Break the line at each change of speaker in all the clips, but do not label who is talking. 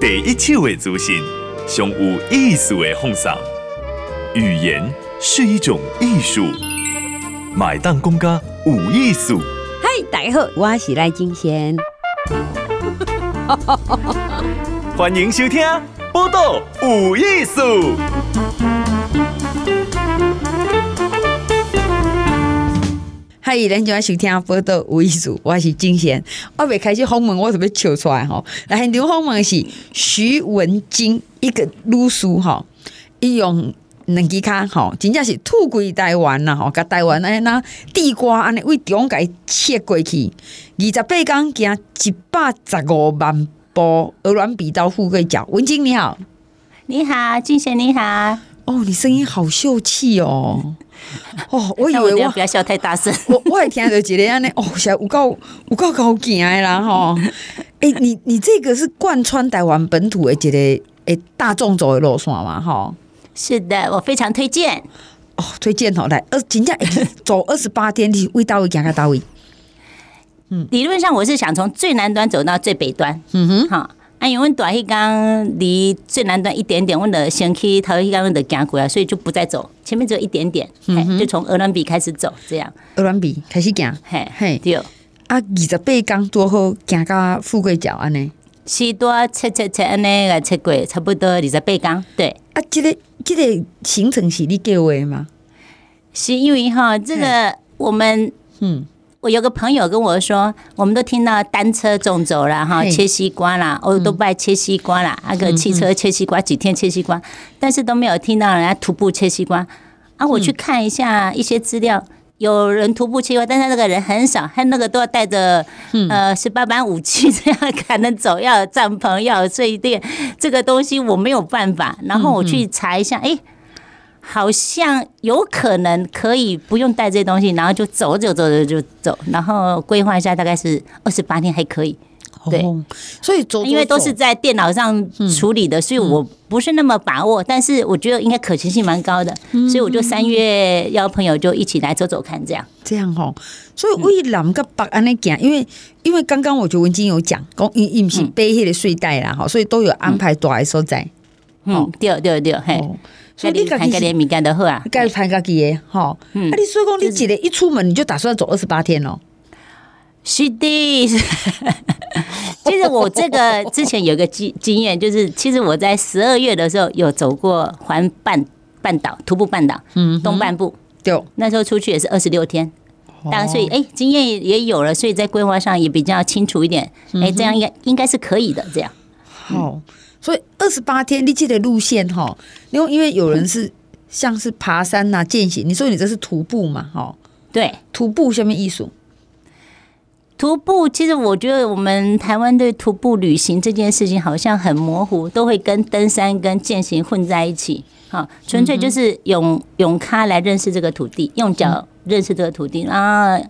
第一手的资讯，上有意思的放送。语言是一种艺术，买当公家有艺术。
嗨，大家好，我是赖金贤。
欢迎收听《报道有艺术》。
嗨，咱就要收听《报道有意思》，我是金贤。我未开始访问，我准备笑出来吼。来，现场访问是徐文金，一个律师吼，伊用两支卡吼，真正是土归台湾啦吼，甲台湾安尼那地瓜安尼为中改切过去，二十八天行一百十五万步鹅卵比到富贵角。文金你好，
你好，金贤你好。
哦，你声音好秀气哦！哦，我以为我，
不要笑太大声。
我我还听到一个安尼，哦，现在有够有够高惊的啦哈！哎、欸，你你这个是贯穿台湾本土的一个诶大众走的路线嘛哈？
是的，我非常推荐。
哦，推荐好来，二，真正 走二十八天，你为到位行到到位。
嗯，理论上我是想从最南端走到最北端。嗯哼，好。啊，因为大迄天离最南端一点点，我的先去头一刚我的行过来，所以就不再走，前面只有一点点，嗯、就从鹅銮鼻开始走，这样。
鹅銮鼻开始行，
嘿，嘿，对。啊，
二十八天多好行到富贵角安尼，
是多七七七安尼个七过，差不多二十八天。对。啊，
这个这个行程是你计划吗？
是因为哈，这个我们嗯。我有个朋友跟我说，我们都听到单车中走了哈，切西瓜啦，我都不爱切西瓜啦，那个汽车切西瓜，几天切西瓜，但是都没有听到人家徒步切西瓜。啊，我去看一下一些资料，有人徒步切西瓜，但是那个人很少，他那个都要带着呃十八般武器这样才能走，要有帐篷，要有睡垫，这个东西我没有办法。然后我去查一下，哎。好像有可能可以不用带这些东西，然后就走走走走就走，然后规划一下大概是二十八天还可以。对，
所以走，
因为都是在电脑上处理的，所以我不是那么把握，但是我觉得应该可行性蛮高的，所以我就三月邀朋友就一起来走走看，这样。
这样哈，所以为南个北安尼行，因为因为刚刚我觉得文金有讲，讲因因是背迄个睡袋啦，哈，所以都有安排大的所在。
嗯，对对对，嘿。所以你看个连米干的好啊，
该拍个几个哈。嗯，啊，你所以讲你记得一出门你就打算走二十八天哦。
是的，其实我这个之前有个经 经验，就是其实我在十二月的时候有走过环半半岛徒步半岛，嗯，东半部，对，那时候出去也是二十六天，当然所以哎经验也有了，所以在规划上也比较清楚一点，哎，这样应该应该是可以的，这样，
好。所以二十八天，你记得路线哈，因为因为有人是像是爬山呐、啊、健行，你说你这是徒步嘛，哈，
对，
徒步什么艺术？
徒步其实我觉得我们台湾对徒步旅行这件事情好像很模糊，都会跟登山跟健行混在一起，哈，纯粹就是用用脚来认识这个土地，用脚认识这个土地，然后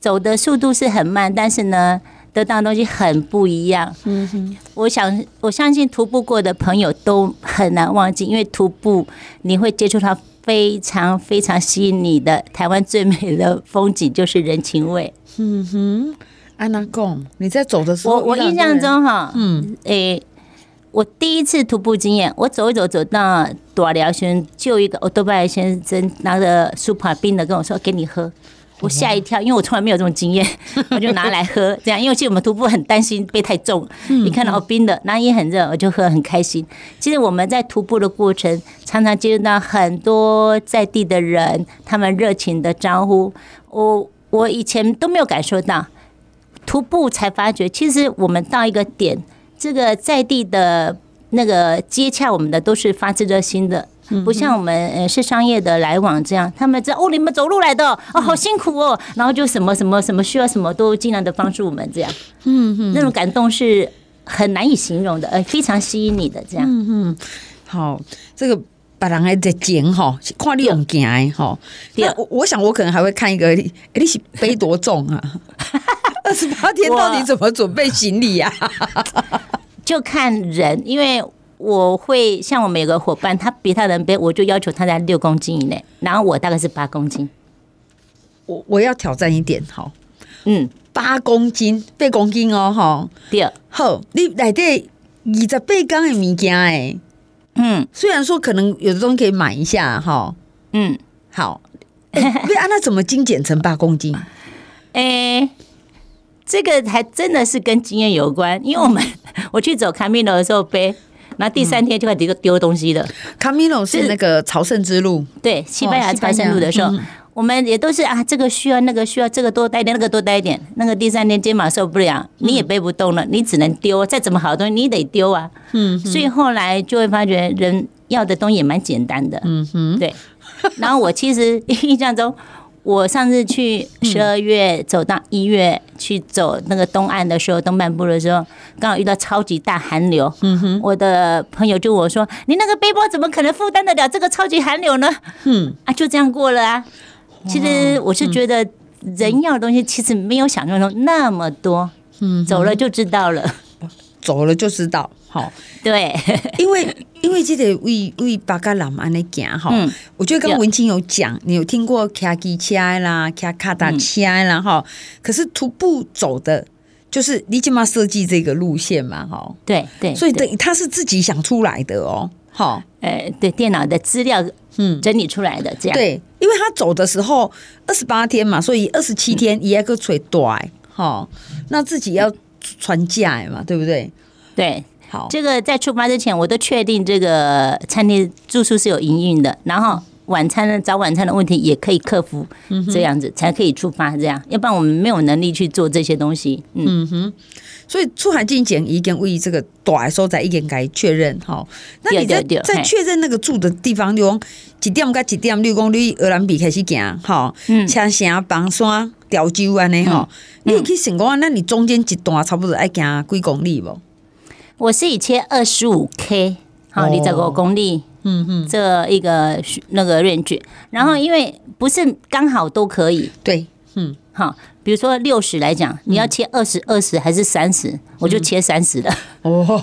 走的速度是很慢，但是呢。得到的东西很不一样。嗯哼，我想我相信徒步过的朋友都很难忘记，因为徒步你会接触到非常非常吸引你的台湾最美的风景，就是人情味。
嗯哼，安娜贡，你在走的时候，
我我印象中哈，嗯，诶、欸，我第一次徒步经验，我走一走走到大寮先就一个欧多拜先生拿着苏帕冰的跟我说：“给你喝。”我吓一跳，因为我从来没有这种经验，我就拿来喝，这样，因为其实我们徒步很担心背太重，你看到冰的，然后也很热，我就喝很开心。其实我们在徒步的过程，常常接触到很多在地的人，他们热情的招呼，我我以前都没有感受到，徒步才发觉，其实我们到一个点，这个在地的那个接洽我们的都是发自热心的。不像我们呃是商业的来往这样，他们知道哦，你们走路来的哦，好辛苦哦，然后就什么什么什么需要什么都尽量的帮助我们这样，嗯嗯，那种感动是很难以形容的，呃，非常吸引你的这样，嗯嗯，
好，这个把人还在捡哈，看你用行哈，那我我想我可能还会看一个，你是背多重啊？二十八天到底怎么准备行李呀？
就看人，因为。我会像我们有个伙伴，他比他人背，我就要求他在六公斤以内，然后我大概是八公斤。
我我要挑战一点，好，嗯，八公斤，八公斤哦，哈，
对，
好，你来这二十八天的物件哎，
嗯。
虽然说可能有的东西可以买一下哈，
嗯，
好，哎、欸，啊，那怎么精简成八公斤？
哎、欸，这个还真的是跟经验有关，因为我们 我去走卡米诺的时候背，然后第三天就开始丢东西了。
卡米诺是那个朝圣之路，
对，西班牙朝圣路的时候。我们也都是啊，这个需要，那个需要，这个多带一点，那个多带一点。那个第三天肩膀受不了，你也背不动了，你只能丢。再怎么好的东西，你得丢啊。嗯，所以后来就会发觉，人要的东西也蛮简单的。嗯哼，对。然后我其实印象中，我上次去十二月走到一月去走那个东岸的时候，东半部的时候，刚好遇到超级大寒流。嗯哼，我的朋友就我说：“你那个背包怎么可能负担得了这个超级寒流呢？”嗯，啊，就这样过了啊。其实我是觉得，人要的东西其实没有想象中那么多，嗯，走了就知道了，
走了就知道，好，
对，
因为因为这个为为八嘎人安尼行哈，我觉得刚文清有讲，你有听过骑机车啦，骑卡达车啦哈，可是徒步走的，就是你起码设计这个路线嘛，哈，
对对，
所以等于他是自己想出来的哦，好，
呃，对，电脑的资料。嗯，整理出来的这样。
对，因为他走的时候二十八天嘛，所以二十七天也要个腿短哈，那自己要穿假嘛，对不对？
对，
好，
这个在出发之前，我都确定这个餐厅住宿是有营运的，然后晚餐的早晚餐的问题也可以克服，这样子才可以出发，这样，要不然我们没有能力去做这些东西。嗯哼。
所以出海进前已经为这个短的时候在已经该确认哈。那你在在确认那个住的地方，就讲几点到几点，例如讲你鹅兰比开始行哈，像城房山吊州安尼哈，你有去想过？那你中间一段差不多爱行几公里不？
我是以切二十五 K，好，你这个公里，嗯哼，这一个那个 range，然后因为不是刚好都可以，
对，嗯，
好。比如说六十来讲，你要切二十二十还是三十？我就切三十的。哦，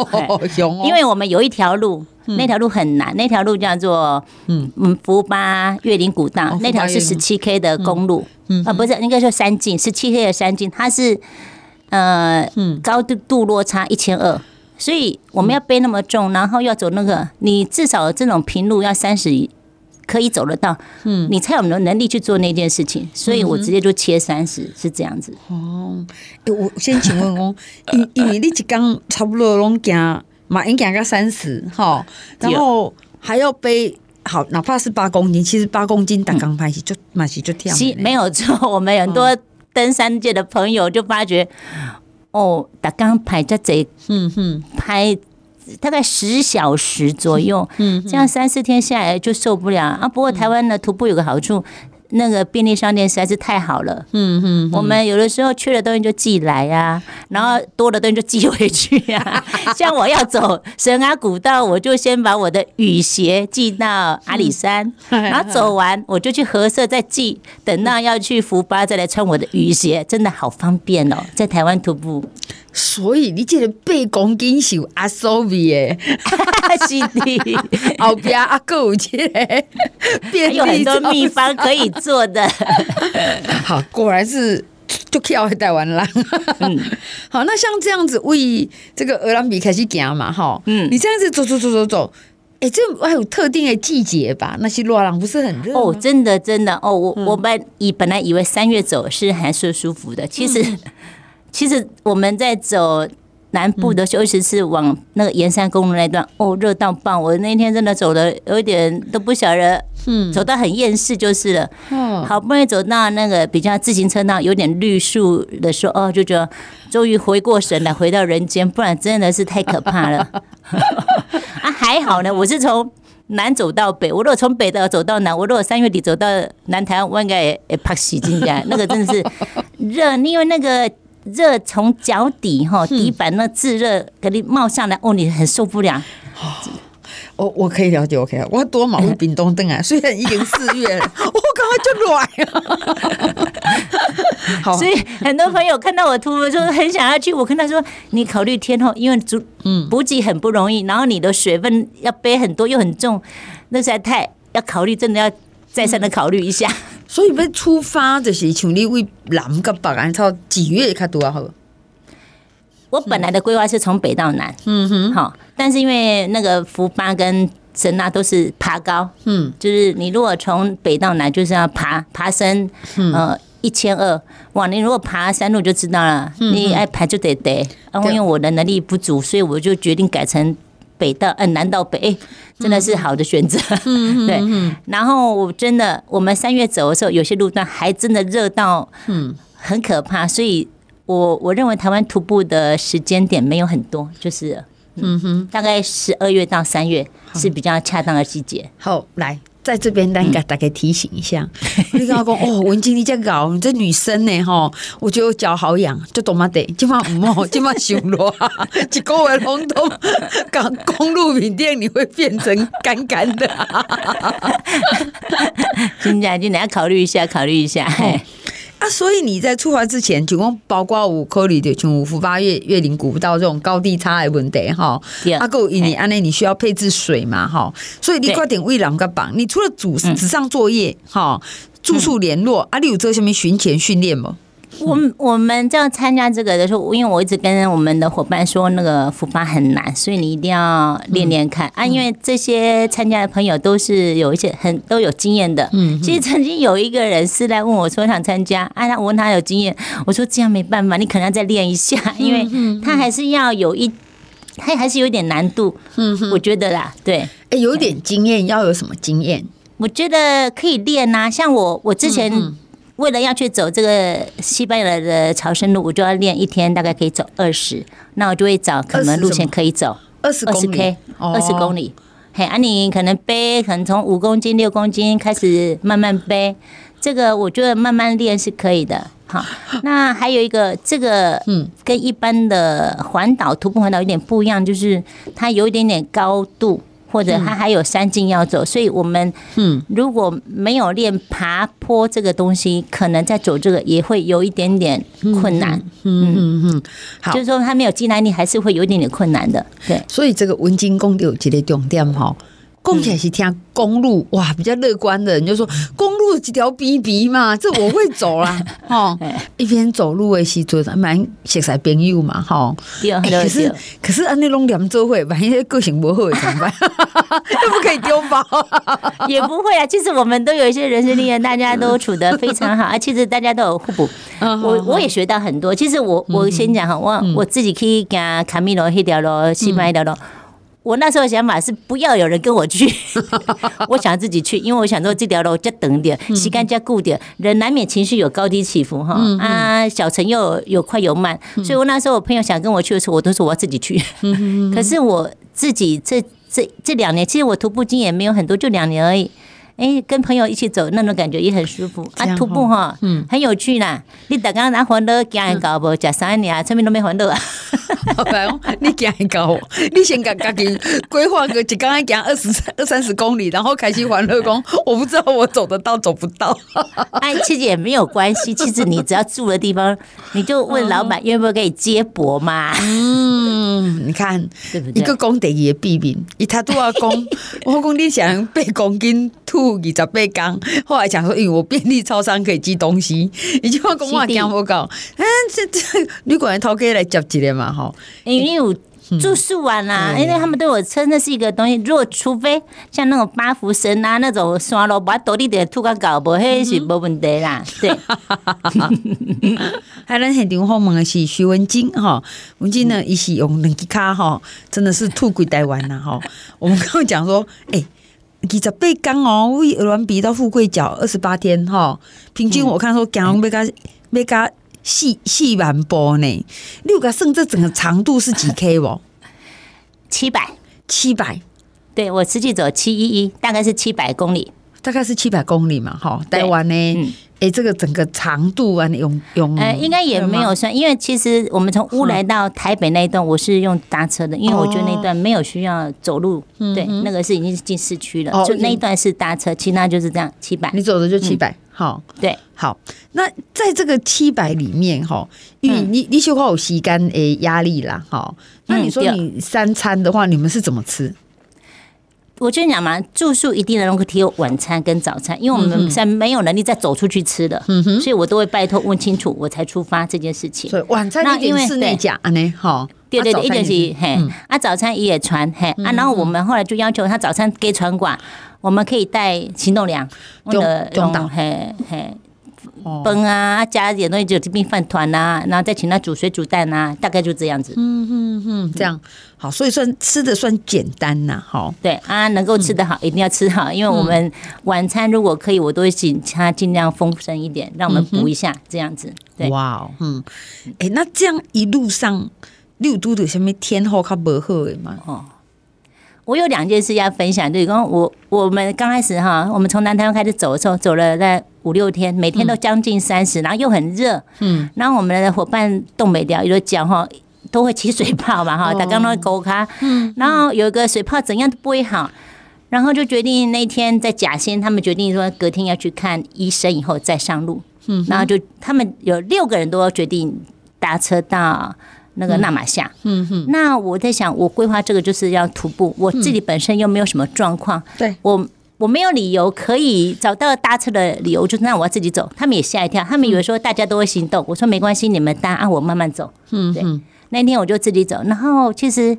因为我们有一条路，那条路很难，那条路叫做嗯。嗯福巴月林古道，那条是十七 K 的公路，啊不是，应该说山径，十七 K 的山径，它是呃高度度落差一千二，所以我们要背那么重，然后要走那个，你至少这种平路要三十。可以走得到，嗯，你才有能力去做那件事情，所以我直接就切三十，是这样子。
哦，我先请问哦，因因为你一刚差不多拢行，马英行个三十哈，然后还要背好，哪怕是八公斤，其实八公斤打钢拍是就马是就跳。
没有错，我们很多登山界的朋友就发觉，哦，打钢拍在这，嗯哼，拍。大概十小时左右，嗯，这样三四天下来就受不了啊。不过台湾的徒步有个好处。那个便利商店实在是太好了，嗯嗯，我们有的时候缺的东西就寄来呀，然后多的东西就寄回去呀。像我要走神阿古道，我就先把我的雨鞋寄到阿里山，然后走完我就去合社再寄，等到要去福巴再来穿我的雨鞋，真的好方便哦，在台湾徒步。
所以你这个八公斤是阿苏比的，
是的，
后边阿哥有这个，
还有很多秘方可以。做的
好，果然是就跳回台湾啦。嗯，好，那像这样子为这个鹅兰比开始行嘛，哈，嗯，你这样子走走走走走，哎、欸，这还有特定的季节吧？那些洛浪不是很热
哦，真的真的哦，我、嗯、我们以本来以为三月走是还是舒服的，其实、嗯、其实我们在走。南部的休息是往那个沿山公路那段，哦，热到爆！我那天真的走的有一点都不晓得，嗯，走到很厌世就是了。嗯，好不容易走到那个比较自行车道有点绿树的时候，哦，就觉得终于回过神来，回到人间，不然真的是太可怕了。啊，还好呢，我是从南走到北，我如果从北的走到南，我如果三月底走到南台湾，我应该也也怕死进来，那个真的是热，因为那个。热从脚底哈底板那炙热给你冒上来，哦，你很受不了。
我我可以了解，我可以，我多毛会冰冻灯啊，虽然已经四月了，我刚刚就软了。好，
所以很多朋友看到我徒步就很想要去，我跟他说，你考虑天后，因为补嗯补给很不容易，然后你的水分要背很多又很重，那实在太要考虑，真的要再三的考虑一下。
所以要出发就是像你为南跟北安超几月较多好？
我本来的规划是从北到南，嗯哼，好，但是因为那个福巴跟神纳都是爬高，嗯，就是你如果从北到南就是要爬爬升，呃，一千二，哇，你如果爬山路就知道了，你爱爬就得得，然后因为我的能力不足，所以我就决定改成北到呃南到北，真的是好的选择，嗯。对，然后我真的我们三月走的时候，有些路段还真的热到，嗯，很可怕，所以。我我认为台湾徒步的时间点没有很多，就是嗯哼，大概十二月到三月是比较恰当的季节。
好，来在这边，大家大概提醒一下，你跟我讲哦，文静你这样搞，你这女生呢哈，我觉得我脚好痒，就懂吗得，今晚唔好，今晚修罗，一个月拢都讲公路饼店，你会变成干干的。
现在就等下考虑一下，考虑一下。
啊，所以你在出发之前，就讲包括有考虑的，像福八月月岭古道这种高低差的问题哈。啊，够一年安内你需要配置水嘛哈，所以你快点为两个绑。你除了组纸上作业哈，住宿联络，啊，你有做什么巡前训练吗？
我我们在参加这个的时候，因为我一直跟我们的伙伴说，那个福巴很难，所以你一定要练练看、嗯、啊。因为这些参加的朋友都是有一些很都有经验的。嗯，其实曾经有一个人是来问我说想参加，啊，他我问他有经验，我说这样没办法，你可能要再练一下，因为他还是要有一，他还是有点难度。嗯，我觉得啦，对，哎、
欸，有点经验要有什么经验？
我觉得可以练呐、啊，像我我之前。嗯为了要去走这个西班牙的朝圣路，我就要练一天，大概可以走二十。那我就会找可能路线可以走
二十公里，K，
二十公里。嘿，啊，你可能背，可能从五公斤、六公斤开始慢慢背。这个我觉得慢慢练是可以的。好，那还有一个，这个 嗯，跟一般的环岛徒步环岛有点不一样，就是它有一点点高度。或者他还有山径要走，所以我们嗯，如果没有练爬坡这个东西，可能在走这个也会有一点点困难。嗯嗯嗯，好，就是说他没有肌耐力，还是会有一点点困难的。对，
所以这个文经功有几个重点哈。讲起来是听公路哇，比较乐观的人就说公路几条逼逼嘛，这我会走啦，哦，一边走路的时阵蛮熟悉朋友嘛，哈。可是可是按那种两周会，万一个性不好怎么办？都不可以丢包，
也不会啊。其实我们都有一些人生经验，大家都处得非常好啊。其实大家都有互补，我我也学到很多。其实我我先讲哈，我我自己可以跟卡米罗一条路，西麦一条路。我那时候想法是不要有人跟我去，我想自己去，因为我想说这条路再等点，时间再固点，人难免情绪有高低起伏哈。啊，小陈又有快有慢，所以我那时候我朋友想跟我去的时候，我都说我要自己去。可是我自己这这这两年，其实我徒步经验没有很多，就两年而已。哎，跟朋友一起走，那种感觉也很舒服啊！徒步哈，嗯，很有趣啦。你大家拿欢乐行一搞不？吃三年，村民都没欢乐 啊！
你行一搞，你先给自己规划个，就刚刚讲二十二三十公里，然后开始欢乐讲，我不知道我走得到走不到。
哎，其实也没有关系，其实你只要住的地方，你就问老板愿不愿意给你接驳嘛。
嗯，你看，对不对？一个工地也避免，一他都要讲，我讲你想八公斤吐。二十八公，后来讲说，因为我便利超商可以寄东西，你就话讲话讲不够，嗯，这这旅馆的头家来接一个嘛，吼，
因为有住宿啊啦，因为他们对我车，那是一个东西。如果除非像那种八福神啊那种山路，把独立的土干搞不，嘿是没问题啦。对，
还能很顶后门的是徐文金哈，文金呢，一起用两支卡哈，真的是吐鬼台湾呐哈。我们刚刚讲说，哎。二十八天哦，为鹅卵鼻到富贵角二十八天哈，平均我看说讲要加要加四四万步呢。你有个算这整个长度是几 K 哦？
七百。
七百，
对我实际走七一一，大概是七百公里，
大概是七百公里嘛，哈，台湾呢。哎、欸，这个整个长度啊，用用
呃，应该也没有算，因为其实我们从乌来到台北那一段，我是用搭车的，因为我觉得那一段没有需要走路，哦、对，那个是已经是进市区了，哦、就那一段是搭车，其他就是这样七百，
你走的就七百、嗯，好，
对，
好，那在这个七百里面哈，因为你你说话有吸干诶压力啦，哈，那你说你三餐的话，你们是怎么吃？
我就讲嘛，住宿一定能够提供晚餐跟早餐，因为我们现在没有能力再走出去吃的，嗯，所以我都会拜托问清楚，我才出发这件事情。
所以晚餐一定室内讲呢，好，
对对对，一定是。嘿，啊早餐也传嘿，啊然后我们后来就要求他早餐给传管，我们可以带行动粮，用的用嘿嘿。崩啊，加一点东西就这边饭团啊，然后再请他煮水煮蛋啊，大概就这样子。
嗯嗯嗯，这样好，所以算吃的算简单呐，好。
对啊，能够吃得好，一定要吃好，因为我们晚餐如果可以，我都会请他尽量丰盛一点，让我们补一下，这样子。对，哇哦，
嗯，哎，那这样一路上六都的什么天候较不好的嘛？哦。
我有两件事要分享，对，刚我我们刚开始哈，我们从南台湾开始走的时候，走了在五六天，每天都将近三十，然后又很热，嗯，然后我们的伙伴冻北掉有的讲哈，都会起水泡嘛哈，打刚刚勾卡，嗯，然后有一个水泡怎样都不会好，然后就决定那天在甲仙，他们决定说隔天要去看医生，以后再上路，嗯，然后就他们有六个人都要决定搭车到。那个纳马夏，嗯哼，那我在想，我规划这个就是要徒步，我自己本身又没有什么状况，对我我没有理由可以找到搭车的理由，就是那我要自己走。他们也吓一跳，他们以为说大家都会行动，我说没关系，你们搭啊，我慢慢走。嗯，对。那天我就自己走，然后其实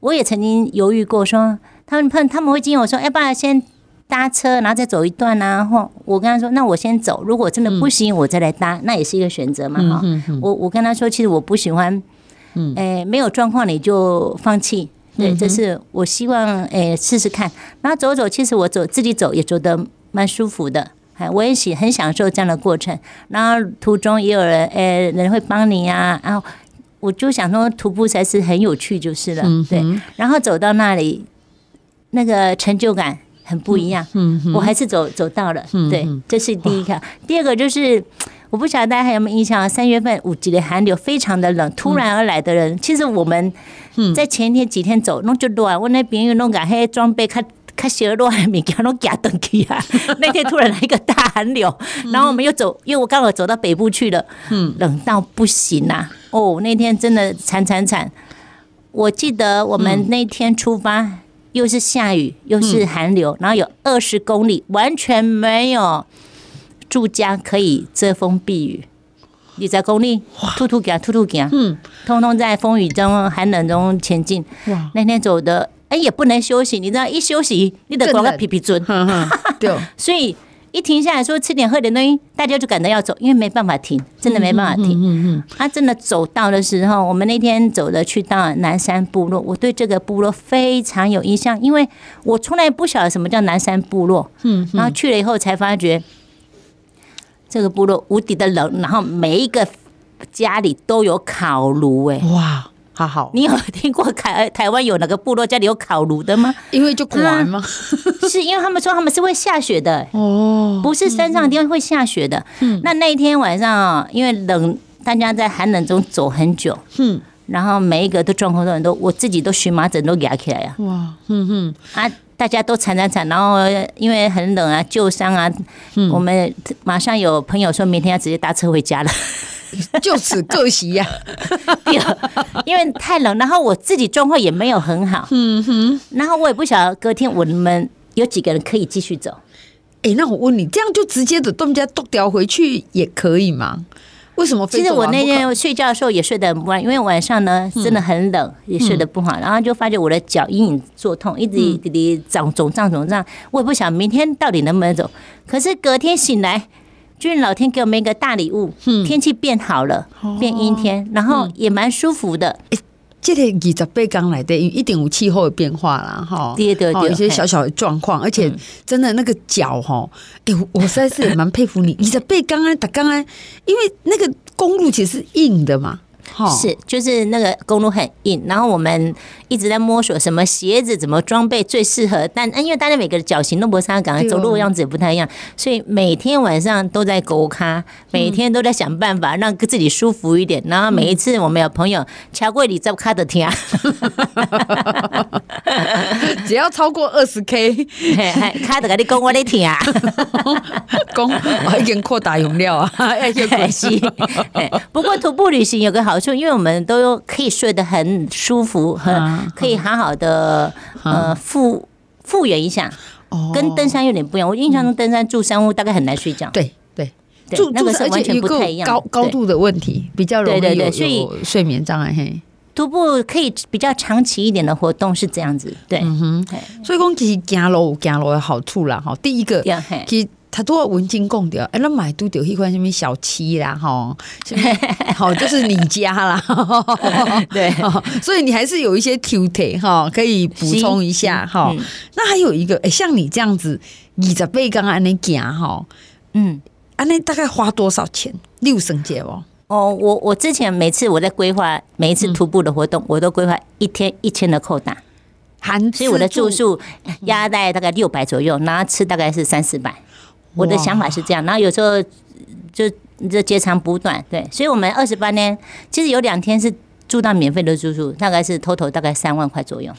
我也曾经犹豫过，说他们碰他们会建议我说，要不要先搭车，然后再走一段啊？或我跟他说，那我先走，如果真的不行，我再来搭，那也是一个选择嘛。哈，我我跟他说，其实我不喜欢。嗯，哎，没有状况你就放弃，对，这是我希望诶试试看。然后走走，其实我走自己走也走得蛮舒服的，哎，我也喜很享受这样的过程。然后途中也有人诶人会帮你呀，然后我就想说徒步才是很有趣就是了，对。然后走到那里，那个成就感很不一样。嗯，我还是走走到了，对，这是第一个。第二个就是。我不晓得大家还有没有印象？三月份五级的寒流非常的冷，突然而来的人，其实我们在前天几天走，弄就乱。我那边又弄个黑装备，看看鞋乱，物件拢夹登去啊。那天突然来一个大寒流，然后我们又走，因为我刚好走到北部去了，冷到不行呐。哦，那天真的惨惨惨。我记得我们那天出发，又是下雨，又是寒流，然后有二十公里完全没有。住家可以遮风避雨，你在公里，突突行，突突行，嗯，通通在风雨中、寒冷中前进。哇，那天走的，哎，也不能休息，你知道，一休息，你得光个皮皮尊，对，所以一停下来说吃点喝点东西，大家就赶着要走，因为没办法停，真的没办法停。嗯嗯，他真的走到的时候，我们那天走的去到南山部落，我对这个部落非常有印象，因为我从来不晓得什么叫南山部落。嗯，然后去了以后才发觉。这个部落无敌的冷，然后每一个家里都有烤炉，哎，哇，好好。你有听过台台湾有哪个部落家里有烤炉的吗？
因为就寒吗？
是因为他们说他们是会下雪的哦，不是山上的地方会下雪的。嗯，那那一天晚上啊因为冷，大家在寒冷中走很久，嗯，然后每一个都状况都很多，我自己都荨麻疹都压起来呀，哇，嗯哼啊。大家都惨惨惨，然后因为很冷啊，旧伤啊，嗯、我们马上有朋友说明天要直接搭车回家了，
就此各席呀。
因为太冷，然后我自己状况也没有很好，嗯哼，然后我也不晓得隔天我们有几个人可以继续走。
哎、欸，那我问你，这样就直接的动家剁掉回去也可以吗？为什么？
其实我那天睡觉的时候也睡得很不安，因为晚上呢真的很冷，也睡得不好，然后就发觉我的脚隐隐作痛，一直滴滴长肿胀肿胀，我也不晓得明天到底能不能走。可是隔天醒来，居然老天给我们一个大礼物，天气变好了，变阴天，然后也蛮舒服的。
这个二十八天来的，一定有气候的变化啦，哈，对对对，一些小小的状况，而且真的那个脚哈，哎，我实在是也蛮佩服你，二十八天啊，打刚啊，因为那个公路其实是硬的嘛。
是，就是那个公路很硬，然后我们一直在摸索什么鞋子、怎么装备最适合。但因为大家每个脚型都不相同，走路的样子也不太一样，所以每天晚上都在勾咖，每天都在想办法让自己舒服一点。然后每一次我们有朋友乔过你在卡的听，
只要超过二十 K，
卡的跟你讲我的听啊，
讲我已经扩大容量啊，可惜。
不过徒步旅行有个好。就因为我们都可以睡得很舒服，很可以好好的呃复复原一下，
哦
跟登山有点不一样。我印象中登山住山屋大概很难睡觉，
对对，
对
住
那个是完全不太一样。
高高度的问题比较容易有
所以
有睡眠障碍嘿。
徒步可以比较长期一点的活动是这样子，对，
嗯哼，所以讲其实行路有行路的好处啦，哈。第一个，其实他都要文静供掉，哎，那买都有一款什么小七啦，哈，好，就是你家啦，
对，
所以你还是有一些 Q T 哈，可以补充一下哈。那还有一个，哎，像你这样子，二十八刚刚安尼行哈，嗯，安尼大概花多少钱？六省节哦。
哦，我我之前每次我在规划每一次徒步的活动，嗯、我都规划一天一千的扣打，
含
所以我的住宿压在大概六百左右，然后吃大概是三四百。我的想法是这样，然后有时候就就截长补短，对，所以我们二十八天其实有两天是住到免费的住宿，大概是 total 大概三万块左右。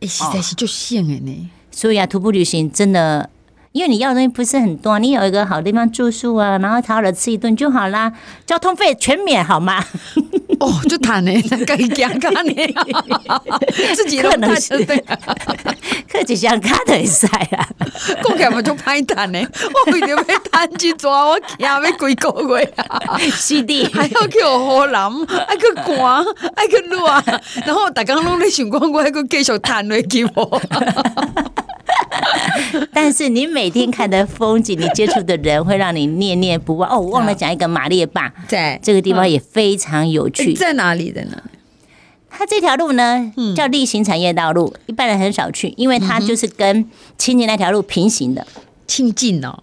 哎、欸，实在是就现哎呢，
所以啊，徒步旅行真的。因为你要的东西不是很多，你有一个好地方住宿啊，然后好好的吃一顿就好啦，交通费全免，好吗？
哦，就谈呢，可以讲卡呢，自己可能是。对，
客气想看的赛啊，
讲起来嘛就歹谈呢，我为着要谈去抓我惊要几个月啊，
是的，
还要去河南，还去寒，还去热，然后大家拢在想讲我还佫继续谈落去无。
但是你每天看的风景，你接触的人会让你念念不忘。哦，我忘了讲一个马列坝，
在
这个地方也非常有趣。
在哪里的呢？
它这条路呢叫例行产业道路，一般人很少去，因为它就是跟亲近那条路平行的。
亲近哦，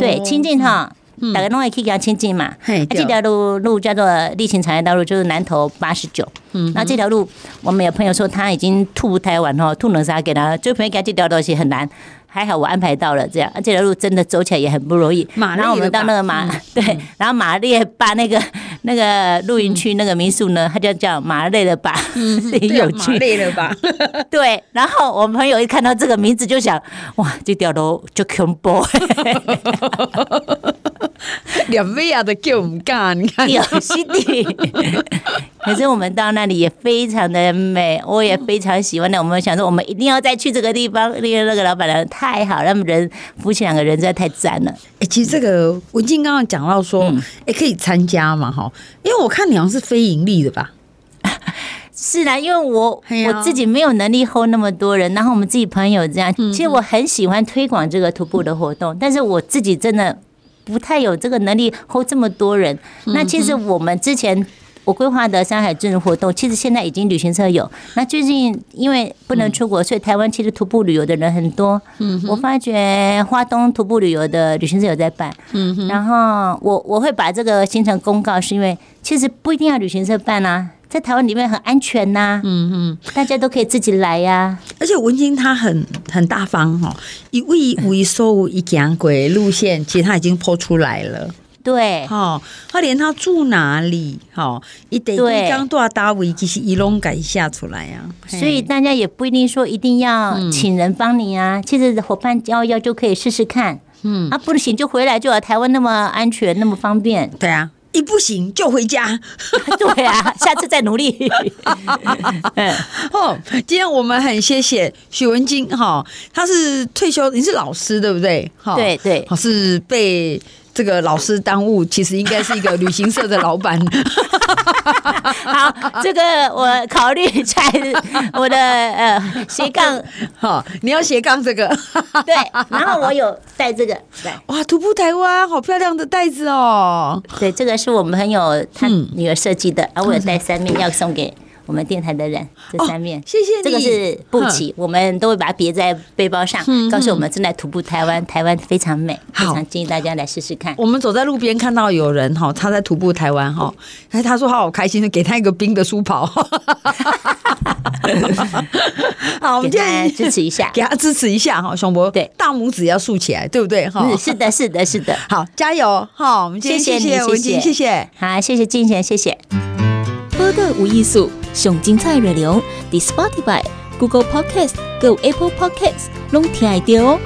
对，亲近哈，大家都会去叫清境嘛。它这条路路叫做沥青产业道路，就是南投八十九。嗯，那这条路我们有朋友说他已经吐不太完哈，吐冷沙给他，就朋友给他这条东西很难。还好我安排到了，这样这条路真的走起来也很不容易。然后我们到那个马，嗯、对，然后马列把那个 那个露营区那个民宿呢，它就叫马列了吧，嗯，很有趣。
马列了吧，
对。然后我们朋友一看到这个名字就想，哇，这条路就恐怖。
连尾啊都叫唔干，你看。
有是的。可是我们到那里也非常的美，我也非常喜欢的。我们想说，我们一定要再去这个地方，因为那个老板娘太好，他们人夫妻两个人实在太赞了。
哎，其实这个文静刚刚讲到说，哎，可以参加嘛，哈，因为我看你好像是非盈利的吧？
是啊，因为我我自己没有能力 hold 那么多人，然后我们自己朋友这样，其实我很喜欢推广这个徒步的活动，但是我自己真的不太有这个能力 hold 这么多人。那其实我们之前。我规划的山海镇活动，其实现在已经旅行社有。那最近因为不能出国，所以台湾其实徒步旅游的人很多。嗯，我发觉花东徒步旅游的旅行社有在办。嗯，然后我我会把这个行程公告，是因为其实不一定要旅行社办啊，在台湾里面很安全呐。嗯嗯，大家都可以自己来呀。
而且文静他很很大方哈，一位为所有一讲轨路线，其实他已经 po 出来了。
对，
好，他连他住哪里，好，一得一张多少大围，其实一龙改下出来呀。
所以大家也不一定说一定要请人帮你啊，其实伙伴邀邀就可以试试看。嗯，啊，不行就回来，就有台湾那么安全，那么方便。
对啊，一不行就回家。
对啊，下次再努力。
哦，今天我们很谢谢许文静哈，他是退休，你是老师对不对？
哈对对，
好是被。这个老师耽误，其实应该是一个旅行社的老板。
好，这个我考虑在我的呃斜杠。
好，你要斜杠这个。
对，然后我有带这个。对，
哇，徒步台湾，好漂亮的袋子哦。
对，这个是我们朋友他女儿设计的，而我有带三面要送给。我们电台的人，这三面，
谢谢你。
这个是布旗，我们都会把它别在背包上，告诉我们正在徒步台湾，台湾非常美，非常建议大家来试试看。
我们走在路边看到有人哈，他在徒步台湾哈，哎，他说他好开心的，给他一个冰的书包。好，我们今天
支持一下，
给他支持一下哈，熊博，对，大拇指要竖起来，对不对？哈，
是的，是的，是的。
好，加油哈！我们谢谢你，文静，谢谢。
好，谢谢静贤，谢谢。
播客无艺术，上精彩内容，伫 Spotify、Google Podcast、Go Apple Podcasts，拢听得到哦。